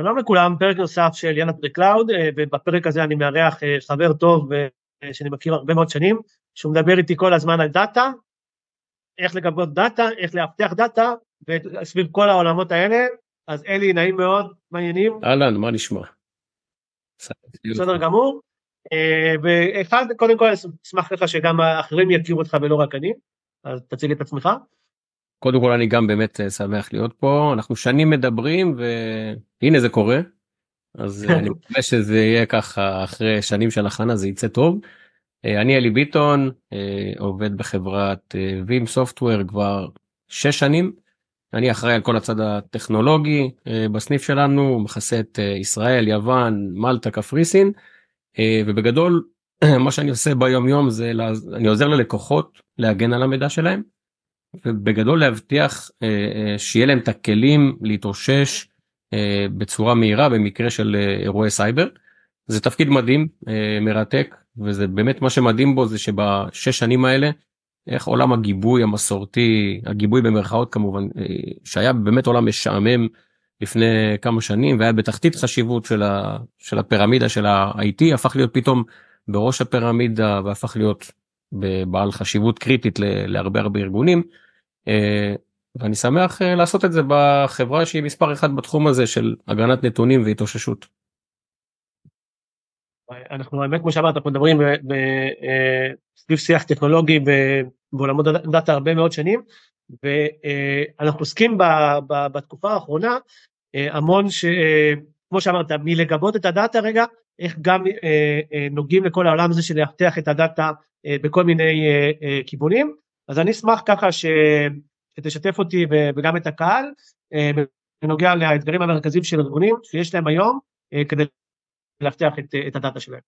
שלום לכולם, פרק נוסף של ינאפ the Cloud, ובפרק הזה אני מארח אה, חבר טוב אה, שאני מכיר הרבה מאוד שנים, שהוא מדבר איתי כל הזמן על data, איך לגבות data, איך לאבטח data, וסביב כל העולמות האלה, אז אלי, נעים מאוד, מה העניינים. אהלן, מה נשמע? בסדר גמור. אה, ואחד, קודם כל, אשמח לך שגם האחרים יכירו אותך ולא רק אני, אז תציג את עצמך. קודם כל אני גם באמת אה, שמח להיות פה אנחנו שנים מדברים והנה זה קורה. אז אני מקווה שזה יהיה ככה אחרי שנים של הכנה זה יצא טוב. אה, אני אלי ביטון אה, עובד בחברת וים סופטוור כבר שש שנים. אני אחראי על כל הצד הטכנולוגי בסניף שלנו מכסה את ישראל יוון מלטה קפריסין ובגדול מה שאני עושה ביום יום זה אני עוזר ללקוחות להגן על המידע שלהם. ובגדול להבטיח אה, אה, שיהיה להם את הכלים להתאושש אה, בצורה מהירה במקרה של אירועי סייבר. זה תפקיד מדהים מרתק וזה באמת מה שמדהים בו זה שבשש שנים האלה איך עולם הגיבוי המסורתי הגיבוי במרכאות כמובן שהיה באמת עולם משעמם לפני כמה שנים והיה בתחתית חשיבות של, ה, של הפירמידה של ה-IT הפך להיות פתאום בראש הפירמידה והפך להיות בעל חשיבות קריטית להרבה הרבה ארגונים. אה, ואני שמח אה, לעשות את זה בחברה שהיא מספר אחד בתחום הזה של הגנת נתונים והתאוששות. אנחנו באמת כמו שאמרת אנחנו מדברים סביב שיח טכנולוגי בעולמות דאטה הרבה מאוד שנים ואנחנו עוסקים בתקופה האחרונה אה, המון שכמו שאמרת מלגבות את הדאטה רגע איך גם נוגעים לכל העולם הזה של לאבטח את הדאטה בכל מיני כיוונים אז אני אשמח ככה ש... שתשתף אותי וגם את הקהל אה, בנוגע לאתגרים המרכזיים של ארגונים שיש להם היום אה, כדי להבטיח את, את הדאטה שלהם.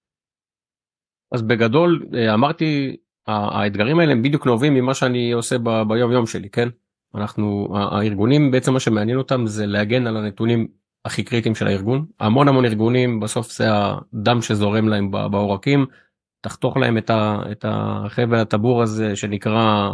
אז בגדול אה, אמרתי האתגרים האלה הם בדיוק נובעים ממה שאני עושה ב, ביום יום שלי כן? אנחנו הארגונים בעצם מה שמעניין אותם זה להגן על הנתונים הכי קריטיים של הארגון. המון המון ארגונים בסוף זה הדם שזורם להם בעורקים תחתוך להם את, ה, את החבל הטבור הזה שנקרא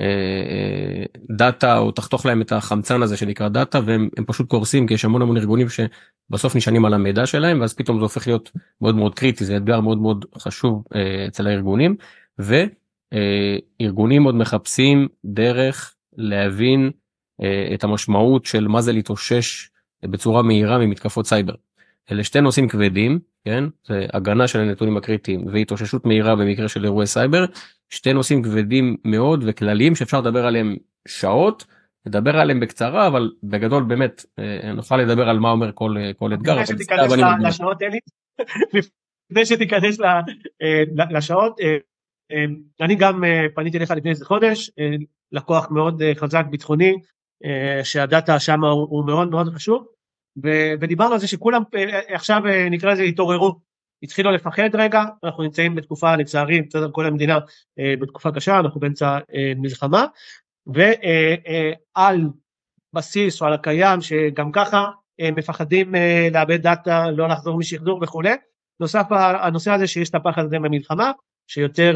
אה, אה, data או תחתוך להם את החמצן הזה שנקרא data והם פשוט קורסים כי יש המון המון ארגונים שבסוף נשענים על המידע שלהם ואז פתאום זה הופך להיות מאוד מאוד קריטי זה אתגר מאוד מאוד חשוב אה, אצל הארגונים וארגונים עוד מחפשים דרך להבין את המשמעות של מה זה להתאושש בצורה מהירה ממתקפות סייבר. אלה שתי נושאים כבדים כן? זה הגנה של הנתונים הקריטיים והתאוששות מהירה במקרה של אירועי סייבר. שתי נושאים כבדים מאוד וכלליים שאפשר לדבר עליהם שעות. לדבר עליהם בקצרה אבל בגדול באמת אה, נוכל לדבר על מה אומר כל אה, כל אתגר. לפני שתיכנס אה, לשעות אני גם פניתי אליך לפני איזה חודש לקוח מאוד חזק ביטחוני שהדאטה שם הוא מאוד מאוד חשוב ודיברנו על זה שכולם אה, עכשיו אה, נקרא לזה התעוררו, התחילו לפחד רגע, אנחנו נמצאים בתקופה לצערי, בסדר, כל המדינה אה, בתקופה קשה, אנחנו באמצע מלחמה, ועל בסיס או על הקיים שגם ככה מפחדים לאבד דאטה, לא לחזור משחזור וכולי, נוסף הנושא הזה שיש את הפחד הזה במלחמה, שיותר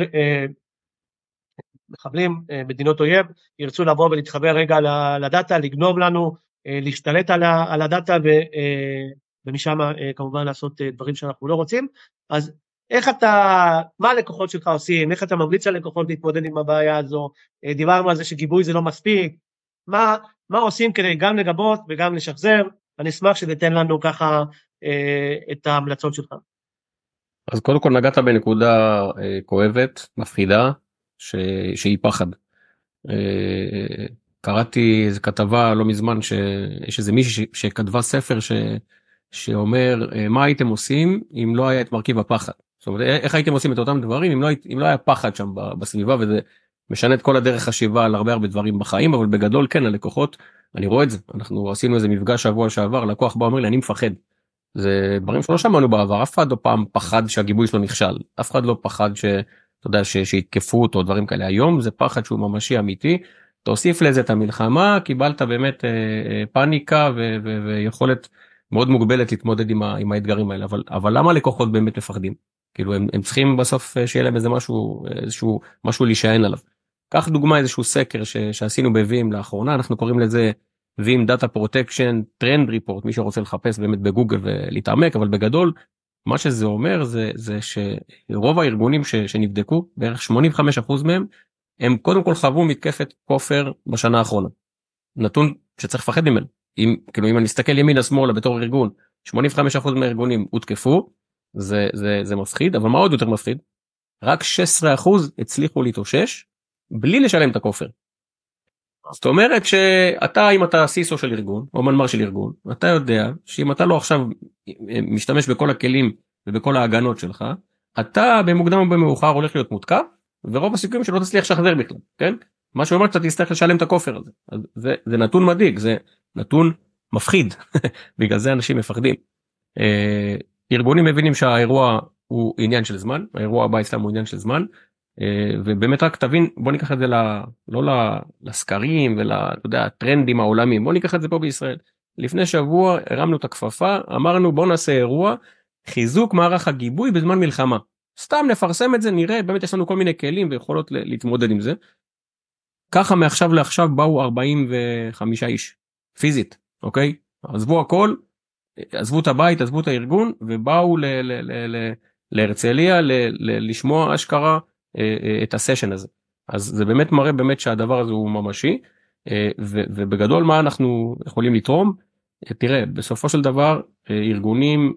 מחבלים, מדינות אויב, ירצו לבוא ולהתחבר רגע לדאטה, לגנוב לנו אה, להשתלט על, ה, על הדאטה ו, אה, ומשם אה, כמובן לעשות דברים שאנחנו לא רוצים. אז איך אתה, מה הלקוחות שלך עושים, איך אתה ממליץ ללקוחות להתמודד עם הבעיה הזו, דיברנו על זה שגיבוי זה לא מספיק, מה, מה עושים כדי גם לגבות וגם לשחזר, אני אשמח שתיתן לנו ככה את ההמלצות שלך. אז קודם כל נגעת בנקודה כואבת, מפחידה, ש... שהיא פחד. קראתי איזה כתבה לא מזמן שיש איזה מישהי שכתבה ספר ש, שאומר אה, מה הייתם עושים אם לא היה את מרכיב הפחד. זאת אומרת איך הייתם עושים את אותם דברים אם לא, אם לא היה פחד שם בסביבה וזה משנה את כל הדרך חשיבה על הרבה הרבה דברים בחיים אבל בגדול כן הלקוחות אני רואה את זה אנחנו עשינו איזה מפגש שבוע שעבר לקוח בא אומר לי אני מפחד. זה דברים שלא שמענו בעבר אף אחד לא פעם פחד שהגיבוי שלו נכשל אף אחד לא פחד שאתה יודע שיתקפו אותו דברים כאלה היום זה פחד שהוא ממשי אמיתי תוסיף לזה את המלחמה קיבלת באמת אה, אה, פאניקה ו- ו- ויכולת מאוד מוגבלת להתמודד עם, ה- עם האתגרים האלה אבל אבל למה לקוחות באמת מפחדים כאילו הם, הם צריכים בסוף אה, שיהיה להם איזה משהו איזשהו משהו להישען עליו. קח דוגמה איזשהו סקר ש- שעשינו ב Veeam לאחרונה אנחנו קוראים לזה Veeam Data Protection Trends Report מי שרוצה לחפש באמת בגוגל ולהתעמק אבל בגדול מה שזה אומר זה זה שרוב הארגונים ש, שנבדקו בערך 85% מהם הם קודם כל חוו מתקפת כופר בשנה האחרונה. נתון שצריך לפחד ממנו אם כאילו אם אני מסתכל ימינה שמאלה בתור ארגון 85% מהארגונים הותקפו זה זה זה מפחיד אבל מה עוד יותר מפחיד רק 16% הצליחו להתאושש בלי לשלם את הכופר. זאת אומרת שאתה אם אתה סיסו של ארגון או מנמ"ר של ארגון אתה יודע שאם אתה לא עכשיו משתמש בכל הכלים ובכל ההגנות שלך אתה במוקדם או במאוחר הולך להיות מותקף ורוב הסיכויים שלא תצליח לשחזר בכלל כן מה שאומר שאתה תצטרך לשלם את הכופר הזה זה, זה נתון מדאיג זה נתון מפחיד בגלל זה אנשים מפחדים. אה, ארגונים מבינים שהאירוע הוא עניין של זמן האירוע הבא אצלם הוא עניין של זמן אה, ובאמת רק תבין בוא ניקח את זה ל, לא לסקרים ולטרנדים העולמיים בוא ניקח את זה פה בישראל. לפני שבוע הרמנו את הכפפה אמרנו בוא נעשה אירוע חיזוק מערך הגיבוי בזמן מלחמה. סתם נפרסם את זה נראה באמת יש לנו כל מיני כלים ויכולות להתמודד עם זה. ככה מעכשיו לעכשיו באו 45 איש פיזית אוקיי עזבו הכל עזבו את הבית עזבו את הארגון ובאו להרצליה לשמוע אשכרה אה, אה, את הסשן הזה. אז זה באמת מראה באמת שהדבר הזה הוא ממשי אה, ובגדול מה אנחנו יכולים לתרום. תראה בסופו של דבר ארגונים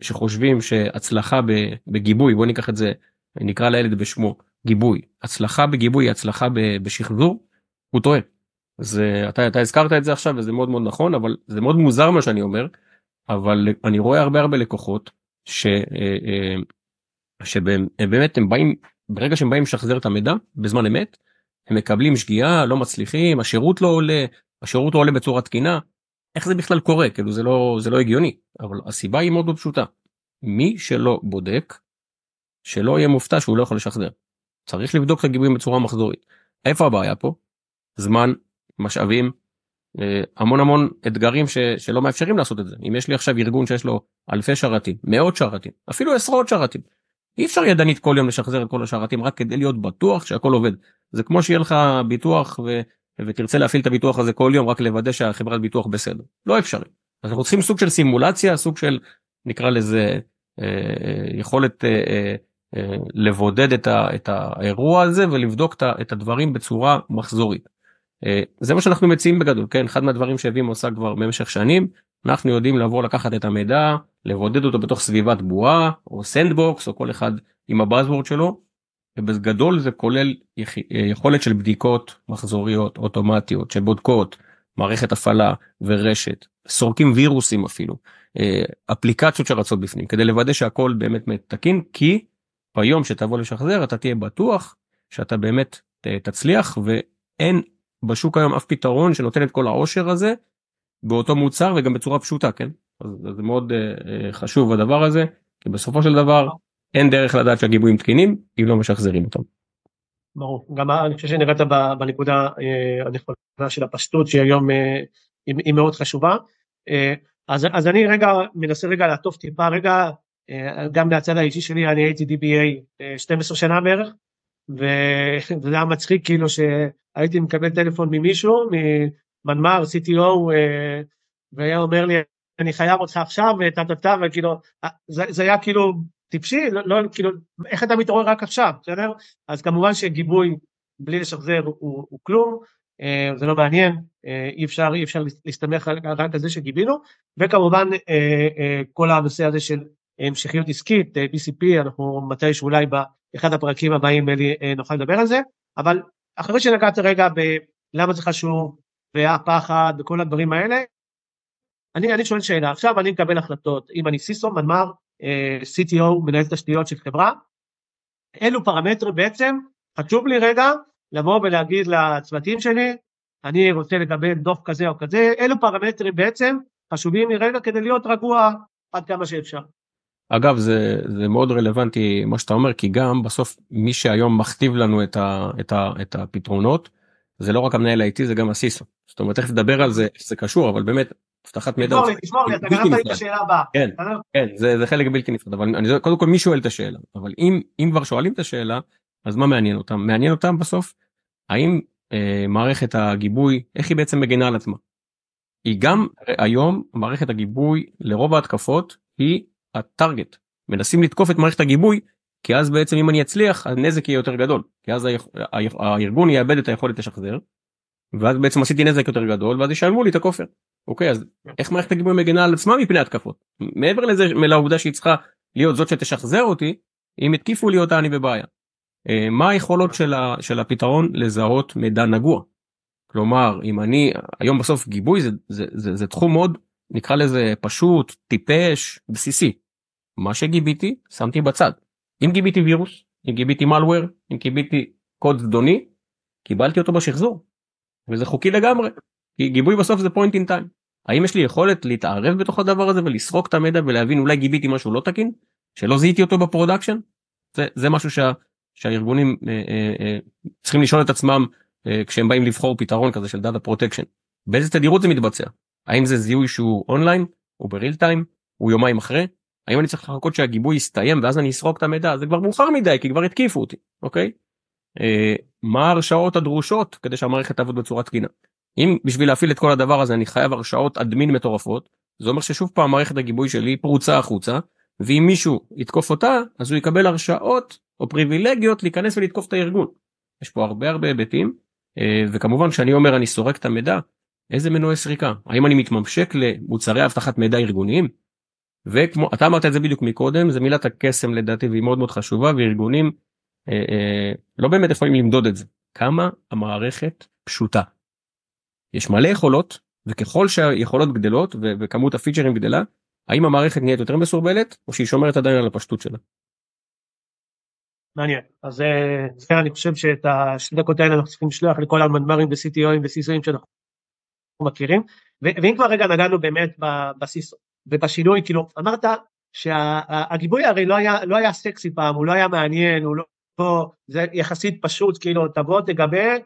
שחושבים שהצלחה בגיבוי בוא ניקח את זה נקרא לילד בשמו גיבוי הצלחה בגיבוי הצלחה בשחזור הוא טועה. זה אתה, אתה הזכרת את זה עכשיו וזה מאוד מאוד נכון אבל זה מאוד מוזר מה שאני אומר אבל אני רואה הרבה הרבה לקוחות ש, שבאמת הם באים ברגע שהם באים לשחזר את המידע בזמן אמת הם מקבלים שגיאה לא מצליחים השירות לא עולה השירות לא עולה בצורה תקינה איך זה בכלל קורה? כאילו זה לא זה לא הגיוני אבל הסיבה היא מאוד פשוטה. מי שלא בודק שלא יהיה מופתע שהוא לא יכול לשחזר. צריך לבדוק את הגיבויים בצורה מחזורית. איפה הבעיה פה? זמן משאבים אה, המון המון אתגרים ש, שלא מאפשרים לעשות את זה. אם יש לי עכשיו ארגון שיש לו אלפי שרתים מאות שרתים אפילו עשרות שרתים אי אפשר ידנית כל יום לשחזר את כל השרתים רק כדי להיות בטוח שהכל עובד. זה כמו שיהיה לך ביטוח. ותרצה להפעיל את הביטוח הזה כל יום רק לוודא שהחברת ביטוח בסדר לא אפשרי. אז אנחנו צריכים סוג של סימולציה סוג של נקרא לזה אה, יכולת אה, אה, אה, לבודד את, ה, את האירוע הזה ולבדוק את הדברים בצורה מחזורית. אה, זה מה שאנחנו מציעים בגדול כן אחד מהדברים שה Veeam עושה כבר במשך שנים אנחנו יודעים לבוא לקחת את המידע לבודד אותו בתוך סביבת בועה או sandbox או כל אחד עם ה buzzword שלו. ובגדול זה כולל יכולת של בדיקות מחזוריות אוטומטיות שבודקות מערכת הפעלה ורשת סורקים וירוסים אפילו אה, אפליקציות שרצות בפנים כדי לוודא שהכל באמת תקין כי ביום שתבוא לשחזר אתה תהיה בטוח שאתה באמת תצליח ואין בשוק היום אף פתרון שנותן את כל העושר הזה באותו מוצר וגם בצורה פשוטה כן? אז זה מאוד חשוב הדבר הזה כי בסופו של דבר אין דרך לדעת שהגיבויים תקינים אם לא משחזרים אותם. ברור גם אני חושב שנגעת בנקודה uh, הנכונה של הפשטות שהיום uh, היא, היא מאוד חשובה uh, אז, אז אני רגע מנסה רגע לעטוף טיפה רגע גם מהצד האישי שלי אני הייתי DBA uh, 12 שנה בערך וזה היה מצחיק כאילו שהייתי מקבל טלפון ממישהו מנמ"ר CTO והיה אומר לי אני חייב אותך עכשיו וטה טה טה וכאילו זה, זה היה כאילו טיפשי לא, לא כאילו איך אתה מתעורר רק עכשיו בסדר? אז כמובן שגיבוי בלי לשחזר הוא, הוא כלום אה, זה לא מעניין אה, אי אפשר אי אפשר להסתמך רק על זה שגיבינו וכמובן אה, אה, כל הנושא הזה של המשכיות עסקית אה, BCP אנחנו מתי שאולי באחד הפרקים הבאים אה, נוכל לדבר על זה אבל אחרי שנגעת רגע בלמה זה חשוב והפחד וכל הדברים האלה אני, אני שואל שאלה, עכשיו אני מקבל החלטות, אם אני סיסו, מנמ"ר, CTO, מנהל תשתיות של חברה, אילו פרמטרים בעצם, חשוב לי רגע לבוא ולהגיד לצוותים שלי, אני רוצה לקבל דוח כזה או כזה, אילו פרמטרים בעצם חשובים לי רגע כדי להיות רגוע עד כמה שאפשר. אגב זה זה מאוד רלוונטי מה שאתה אומר כי גם בסוף מי שהיום מכתיב לנו את, ה, את, ה, את הפתרונות זה לא רק המנהל האיטי זה גם הסיסו זאת אומרת תכף נדבר על זה זה קשור אבל באמת אבטחת מידע. תשמור לי, תשמור לי, אתה גרמת לי את השאלה הבאה. כן, כן, זה, זה חלק בלתי נפרד, אבל אני, קודם כל מי שואל את השאלה, אבל אם, אם כבר שואלים את השאלה, אז מה מעניין אותם? מעניין אותם בסוף, האם אה, מערכת הגיבוי, איך היא בעצם מגנה על עצמה? היא גם היום מערכת הגיבוי לרוב ההתקפות היא הטארגט מנסים לתקוף את מערכת הגיבוי כי אז בעצם אם אני אצליח הנזק יהיה יותר גדול כי אז הארגון יאבד את היכולת לשחזר. ואז בעצם עשיתי נזק יותר גדול ואז ישלמו לי את הכופר. אוקיי אז איך מערכת הגיבוי מגנה על עצמה מפני התקפות מעבר לזה לעובדה שהיא צריכה להיות זאת שתשחזר אותי אם התקיפו לי אותה אני בבעיה. אה, מה היכולות של, ה, של הפתרון לזהות מידע נגוע. כלומר אם אני היום בסוף גיבוי זה, זה, זה, זה תחום מאוד נקרא לזה פשוט טיפש בסיסי. מה שגיביתי שמתי בצד. אם גיביתי וירוס אם גיביתי malware אם גיביתי קוד זדוני קיבלתי אותו בשחזור. וזה חוקי לגמרי. כי גיבוי בסוף זה point in time. האם יש לי יכולת להתערב בתוך הדבר הזה ולסרוק את המידע ולהבין אולי גיביתי משהו לא תקין? שלא זיהיתי אותו ב production? זה, זה משהו שה, שהארגונים אה, אה, אה, צריכים לשאול את עצמם אה, כשהם באים לבחור פתרון כזה של data protection באיזה תדירות זה מתבצע? האם זה זיהוי שהוא אונליין הוא בריל טיים הוא יומיים אחרי? האם אני צריך לחכות שהגיבוי יסתיים ואז אני אסרוק את המידע? זה כבר מאוחר מדי כי כבר התקיפו אותי אוקיי. אה, מה ההרשאות הדרושות כדי שהמערכת תעבוד בצורה תקינה. אם בשביל להפעיל את כל הדבר הזה אני חייב הרשאות אדמין מטורפות זה אומר ששוב פעם מערכת הגיבוי שלי פרוצה החוצה ואם מישהו יתקוף אותה אז הוא יקבל הרשאות או פריבילגיות להיכנס ולתקוף את הארגון. יש פה הרבה הרבה היבטים אה, וכמובן כשאני אומר אני סורק את המידע איזה מנועי סריקה האם אני מתממשק למוצרי אבטחת מידע ארגוניים. וכמו אתה אמרת את זה בדיוק מקודם זה מילת הקסם לדעתי והיא מאוד מאוד חשובה וארגונים אה, אה, לא באמת יכולים למדוד את זה כמה המערכת פשוטה. יש מלא יכולות וככל שהיכולות גדלות וכמות הפיצ'רים גדלה האם המערכת נהיית יותר מסורבלת או שהיא שומרת עדיין על הפשטות שלה. מעניין אז אה, זה אני חושב שאת השתי דקות האלה אנחנו צריכים לשלוח לכל המנמ"רים ו-CTOים ו-CISOים שאנחנו מכירים ואם כבר רגע נגענו באמת בסיסו ובשינוי כאילו אמרת שהגיבוי הרי לא היה לא היה סקסי פעם הוא לא היה מעניין הוא לא זה יחסית פשוט כאילו תבוא תגבה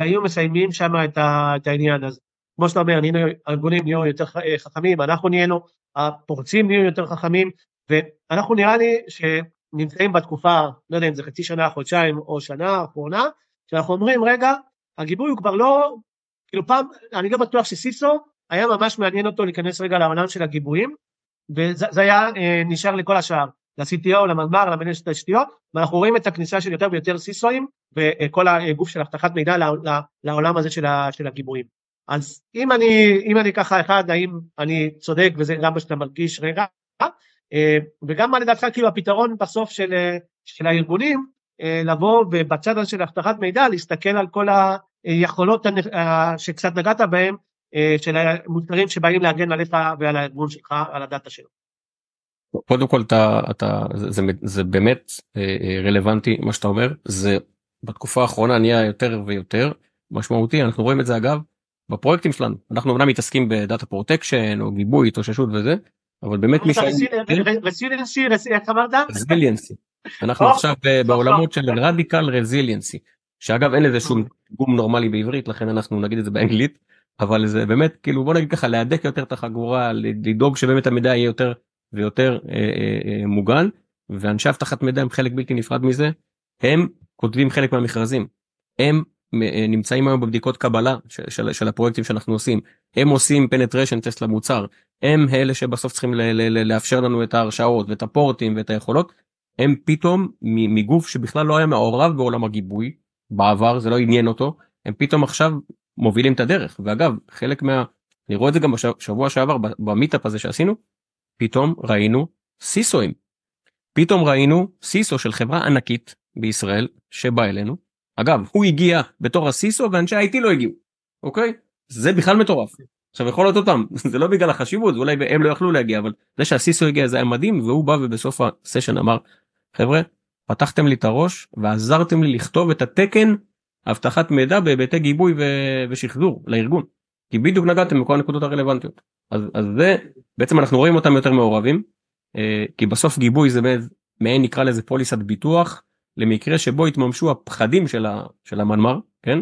והיו מסיימים שם את, את העניין. הזה כמו שאתה אומר נהיינו הארגונים נהיו יותר חכמים אנחנו נהיינו הפורצים נהיו יותר חכמים ואנחנו נראה לי שנמצאים בתקופה לא יודע אם זה חצי שנה חודשיים או שנה אחרונה שאנחנו אומרים רגע הגיבוי הוא כבר לא כאילו פעם אני לא בטוח שסיסו היה ממש מעניין אותו להיכנס רגע לעולם של הגיבויים וזה היה אה, נשאר לכל השאר ל-CTO, למנמ"ר, למנהל של תשתיות, ואנחנו רואים את הכניסה של יותר ויותר סיסואים וכל הגוף של אבטחת מידע לעולם הזה של, הגיבויים. אז אם אני, אם אני ככה אחד, האם אני צודק וזה גם מה שאתה מרגיש רגע, אה, וגם מה לדעתך כאילו הפתרון בסוף של, של הארגונים, אה, לבוא ובצד הזה של אבטחת מידע להסתכל על כל היכולות שקצת נגעת אה, של המוצרים שבאים להגן עליך ועל הארגון שלך, על הדאטה שלו. קודם כל אתה, אתה זה, זה, זה באמת אה, אה, רלוונטי מה שאתה אומר. זה בתקופה האחרונה נהיה יותר ויותר משמעותי. אנחנו רואים את זה אגב בפרויקטים שלנו. אנחנו אמנם מתעסקים ב data protection או גיבוי התאוששות וזה אבל באמת מי ש... resiliency. אנחנו עכשיו בעולמות של radical resiliency שאגב אין לזה שום תרגום נורמלי בעברית לכן אנחנו נגיד את זה באנגלית אבל זה באמת כאילו בוא נגיד ככה להדק יותר את החגורה לדאוג שבאמת המידע יהיה יותר ויותר אה, אה, אה, מוגן ואנשי אבטחת מידע הם חלק בלתי נפרד מזה. הם כותבים חלק מהמכרזים. הם נמצאים היום בבדיקות קבלה של, של, של הפרויקטים שאנחנו עושים. הם עושים penetration test למוצר. הם אלה שבסוף צריכים ל, ל, ל, לאפשר לנו את ההרשאות ואת הפורטים ואת היכולות. הם פתאום מגוף שבכלל לא היה מעורב בעולם הגיבוי בעבר זה לא עניין אותו הם פתאום עכשיו מובילים את הדרך. ואגב חלק מה אני רואה את זה גם בשבוע שעבר ב meetup הזה שעשינו פתאום ראינו סיסואים. פתאום ראינו סיסו של חברה ענקית בישראל שבא אלינו. אגב הוא הגיע בתור הסיסו ואנשי IT לא הגיעו. אוקיי? זה בכלל מטורף. עכשיו יכול להיות אותם זה לא בגלל החשיבות אולי הם לא יכלו להגיע אבל זה שהסיסו הגיע זה היה מדהים והוא בא ובסוף הסשן אמר חבר'ה פתחתם לי את הראש ועזרתם לי לכתוב את התקן אבטחת מידע בהיבטי גיבוי ו- ושחזור לארגון. כי בדיוק נגעתם בכל הנקודות הרלוונטיות. אז, אז זה בעצם אנחנו רואים אותם יותר מעורבים אה, כי בסוף גיבוי זה מעין נקרא לזה פוליסת ביטוח למקרה שבו יתממשו הפחדים של, ה, של המנמ"ר כן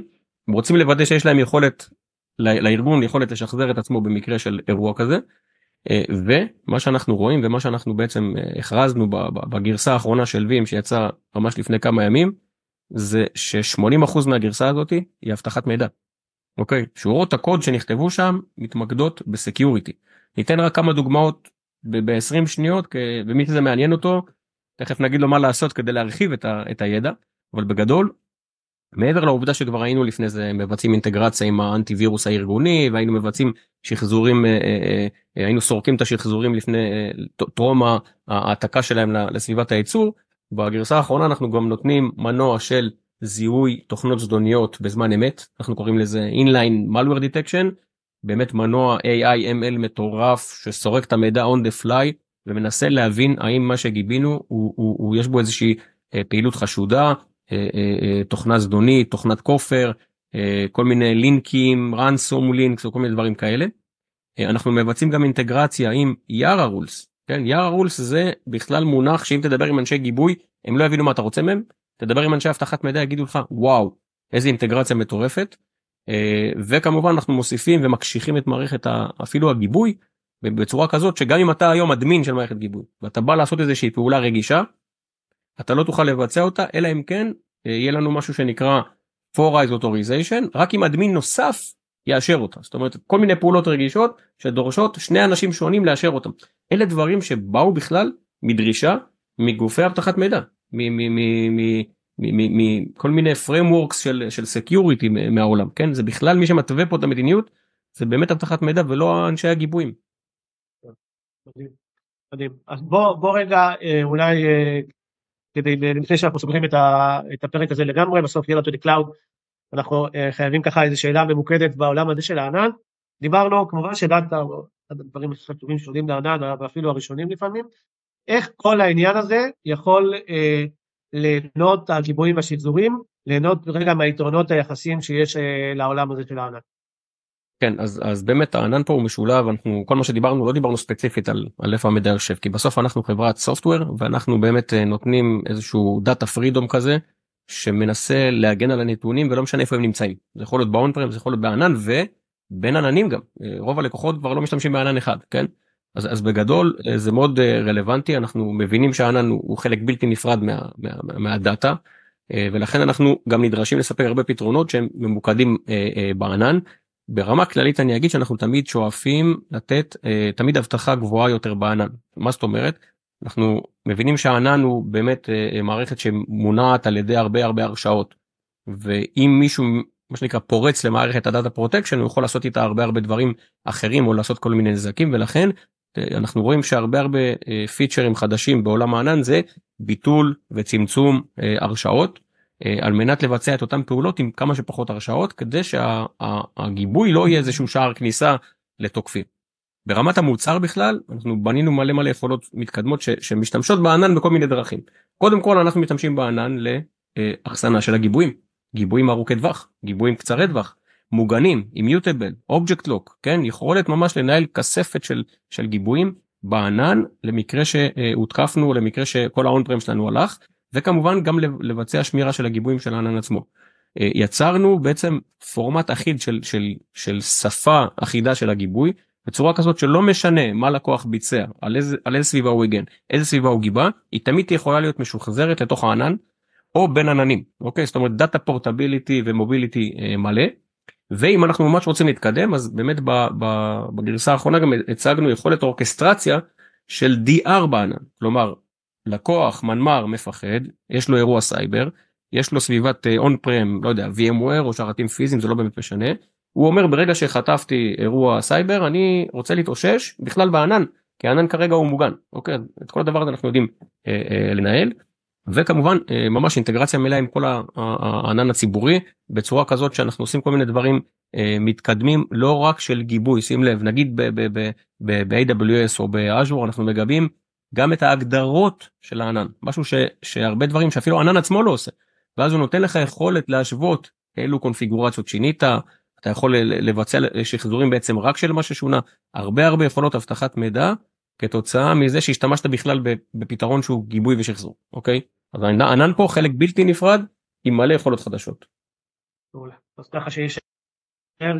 הם רוצים לוודא שיש להם יכולת לארגון יכולת לשחזר את עצמו במקרה של אירוע כזה. אה, ומה שאנחנו רואים ומה שאנחנו בעצם אה, הכרזנו בגרסה האחרונה של וים שיצא ממש לפני כמה ימים זה ש-80% מהגרסה הזאת היא אבטחת מידע. אוקיי שורות הקוד שנכתבו שם מתמקדות בסקיוריטי. ניתן רק כמה דוגמאות ב-20 שניות ומי שזה מעניין אותו תכף נגיד לו מה לעשות כדי להרחיב את, ה- את הידע אבל בגדול מעבר לעובדה שכבר היינו לפני זה מבצעים אינטגרציה עם האנטי וירוס הארגוני והיינו מבצעים שחזורים אה, אה, אה, היינו סורקים את השחזורים לפני טרום ההעתקה שלהם לסביבת הייצור בגרסה האחרונה אנחנו גם נותנים מנוע של זיהוי תוכנות זדוניות בזמן אמת אנחנו קוראים לזה inline malware detection באמת מנוע AI ML מטורף שסורק את המידע on the fly ומנסה להבין האם מה שגיבינו הוא, הוא, הוא יש בו איזושהי פעילות חשודה אה, אה, אה, תוכנה זדונית, תוכנת כופר, כל מיני לינקים, רנסום לינקס או כל מיני דברים כאלה. אנחנו מבצעים גם אינטגרציה עם יארה רולס, כן, יארה רולס זה בכלל מונח שאם תדבר עם אנשי גיבוי הם לא יבינו מה אתה רוצה מהם, תדבר עם אנשי אבטחת מידע יגידו לך וואו איזה אינטגרציה מטורפת. וכמובן אנחנו מוסיפים ומקשיחים את מערכת אפילו הגיבוי בצורה כזאת שגם אם אתה היום אדמין של מערכת גיבוי ואתה בא לעשות איזושהי פעולה רגישה אתה לא תוכל לבצע אותה אלא אם כן אה, יהיה לנו משהו שנקרא 4 eyes authorization רק אם אדמין נוסף יאשר אותה. זאת אומרת כל מיני פעולות רגישות שדורשות שני אנשים שונים לאשר אותם אלה דברים שבאו בכלל מדרישה מגופי אבטחת מידע מכל מיני frameworks של של security מהעולם כן זה בכלל מי שמתווה פה את המדיניות זה באמת אבטחת מידע ולא אנשי הגיבויים. מדהים. מדהים. אז בוא בוא רגע אה, אולי אה, כדי, לפני שאנחנו סוגרים את, ה, את הפרק הזה לגמרי, בסוף יהיה לנו cloud, אנחנו חייבים ככה איזו שאלה ממוקדת בעולם הזה של הענן. דיברנו, כמובן שדאטה, הדברים החשובים שעולים לענן, ואפילו הראשונים לפעמים, איך כל העניין הזה יכול uh, ליהנות הגיבויים והשחזורים, ליהנות רגע מהיתרונות היחסים שיש uh, לעולם הזה של הענן. כן אז אז באמת הענן פה הוא משולב אנחנו כל מה שדיברנו לא דיברנו ספציפית על, על איפה המידע יושב כי בסוף אנחנו חברת סופטוור ואנחנו באמת אה, נותנים איזשהו דאטה פרידום כזה שמנסה להגן על הנתונים ולא משנה איפה הם נמצאים. זה יכול להיות באון פרם זה יכול להיות בענן ובין עננים גם. אה, רוב הלקוחות כבר לא משתמשים בענן אחד כן אז, אז בגדול אה, זה מאוד רלוונטי אנחנו מבינים שהענן הוא, חלק בלתי נפרד מה, מה, מה, מהדאטה ולכן אנחנו גם נדרשים לספק הרבה פתרונות שהם ממוקדים בענן ברמה כללית אני אגיד שאנחנו תמיד שואפים לתת אה, תמיד אבטחה גבוהה יותר בענן. מה זאת אומרת? אנחנו מבינים שהענן הוא באמת אה, אה, מערכת שמונעת על ידי הרבה הרבה הרשאות. ואם מישהו מה שנקרא פורץ למערכת ה data protection הוא יכול לעשות איתה הרבה הרבה דברים אחרים או לעשות כל מיני נזקים ולכן אנחנו רואים שהרבה הרבה פיצ'רים חדשים בעולם הענן זה ביטול וצמצום הרשאות. אה, על מנת לבצע את אותן פעולות עם כמה שפחות הרשאות כדי שהגיבוי לא יהיה איזשהו שער כניסה לתוקפים. ברמת המוצר בכלל אנחנו בנינו מלא מלא יכולות מתקדמות ש, שמשתמשות בענן בכל מיני דרכים. קודם כל אנחנו משתמשים בענן לאחסנה של הגיבויים, גיבויים ארוכי טווח, גיבויים קצרי טווח, מוגנים, אימיוטבל, אובייקט לוק, כן, יכולת ממש לנהל כספת של, של גיבויים בענן למקרה שהותקפנו, למקרה שכל האון פרם שלנו הלך, וכמובן גם לבצע שמירה של הגיבויים של הענן עצמו. אה, יצרנו בעצם פורמט אחיד של, של, של שפה אחידה של הגיבוי בצורה כזאת שלא משנה מה לקוח ביצע על איזה, על איזה סביבה הוא הגן איזה סביבה הוא גיבה היא תמיד יכולה להיות משוחזרת לתוך הענן או בין עננים אוקיי זאת אומרת דאטה פורטביליטי ומוביליטי אה, מלא. ואם אנחנו ממש רוצים להתקדם אז באמת בגרסה האחרונה גם הצגנו יכולת אורקסטרציה של DR בענן. כלומר לקוח מנמ"ר מפחד יש לו אירוע סייבר יש לו סביבת on אה, prem לא יודע VMware או שרתים פיזיים זה לא באמת משנה. הוא אומר ברגע שחטפתי אירוע סייבר אני רוצה להתאושש בכלל בענן כי הענן כרגע הוא מוגן. אוקיי את כל הדבר הזה אנחנו יודעים אה, אה, לנהל וכמובן אה, ממש אינטגרציה מלאה עם כל הענן הציבורי בצורה כזאת שאנחנו עושים כל מיני דברים אה, מתקדמים לא רק של גיבוי שים לב נגיד ב-AWS או באז'ור אנחנו מגבים גם את ההגדרות של הענן משהו ש, שהרבה דברים שאפילו הענן עצמו לא עושה. ואז הוא נותן לך יכולת להשוות אילו קונפיגורציות שינית אתה יכול לבצע שחזורים בעצם רק של מה ששונה. הרבה הרבה יכולות אבטחת מידע כתוצאה מזה שהשתמשת בכלל בפתרון שהוא גיבוי ושחזור אוקיי? אז הענן פה חלק בלתי נפרד עם מלא יכולות חדשות. אז ככה שיש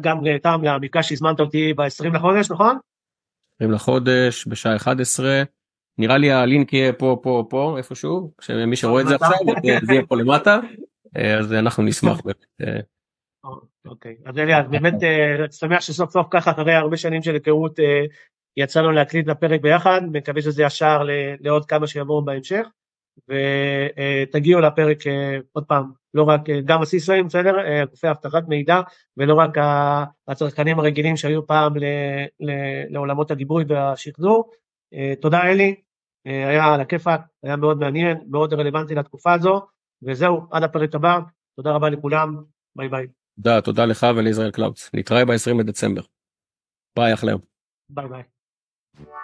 גם טעם למפגש שהזמנת אותי ב-20 לחודש נכון? 20 לחודש בשעה 11 נראה לי הלינק יהיה פה פה פה איפשהו. שמי שרואה את זה עכשיו זה יהיה פה למטה. אה, אז אנחנו נשמח באמת. אה, אוקיי, אז אליעד, באמת שמח שסוף סוף ככה אחרי הרבה שנים של היכרות יצא לנו להקליט את הפרק ביחד, מקווה שזה ישר לעוד כמה שיבואו בהמשך, ותגיעו לפרק עוד פעם, לא רק, גם ה CISO-ים, בסדר, גופי אבטחת מידע, ולא רק הצרכנים הרגילים שהיו פעם לעולמות הגיבוי והשחזור. תודה אלי, היה על הכיפאק, היה מאוד מעניין, מאוד רלוונטי לתקופה הזו, וזהו, עד הפרק הבא, תודה רבה לכולם, ביי ביי. תודה, תודה לך ולישראל Clouds, נתראה ב-20 בדצמבר. ביי אחלה. ביי ביי. you